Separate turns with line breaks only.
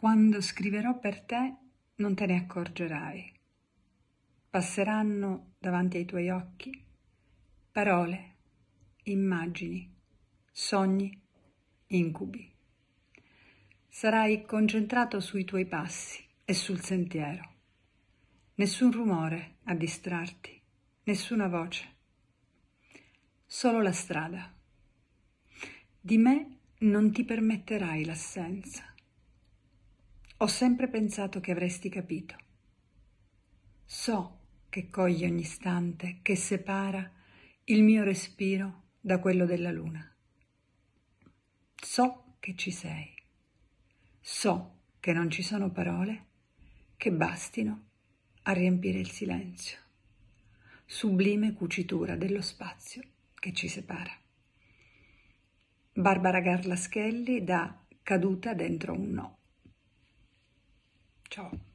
Quando scriverò per te non te ne accorgerai. Passeranno davanti ai tuoi occhi parole, immagini, sogni, incubi. Sarai concentrato sui tuoi passi e sul sentiero. Nessun rumore a distrarti, nessuna voce. Solo la strada. Di me non ti permetterai l'assenza. Ho sempre pensato che avresti capito. So che coglie ogni istante che separa il mio respiro da quello della luna. So che ci sei. So che non ci sono parole che bastino a riempire il silenzio. Sublime cucitura dello spazio che ci separa. Barbara Garlaschelli da Caduta dentro un no. Ciao.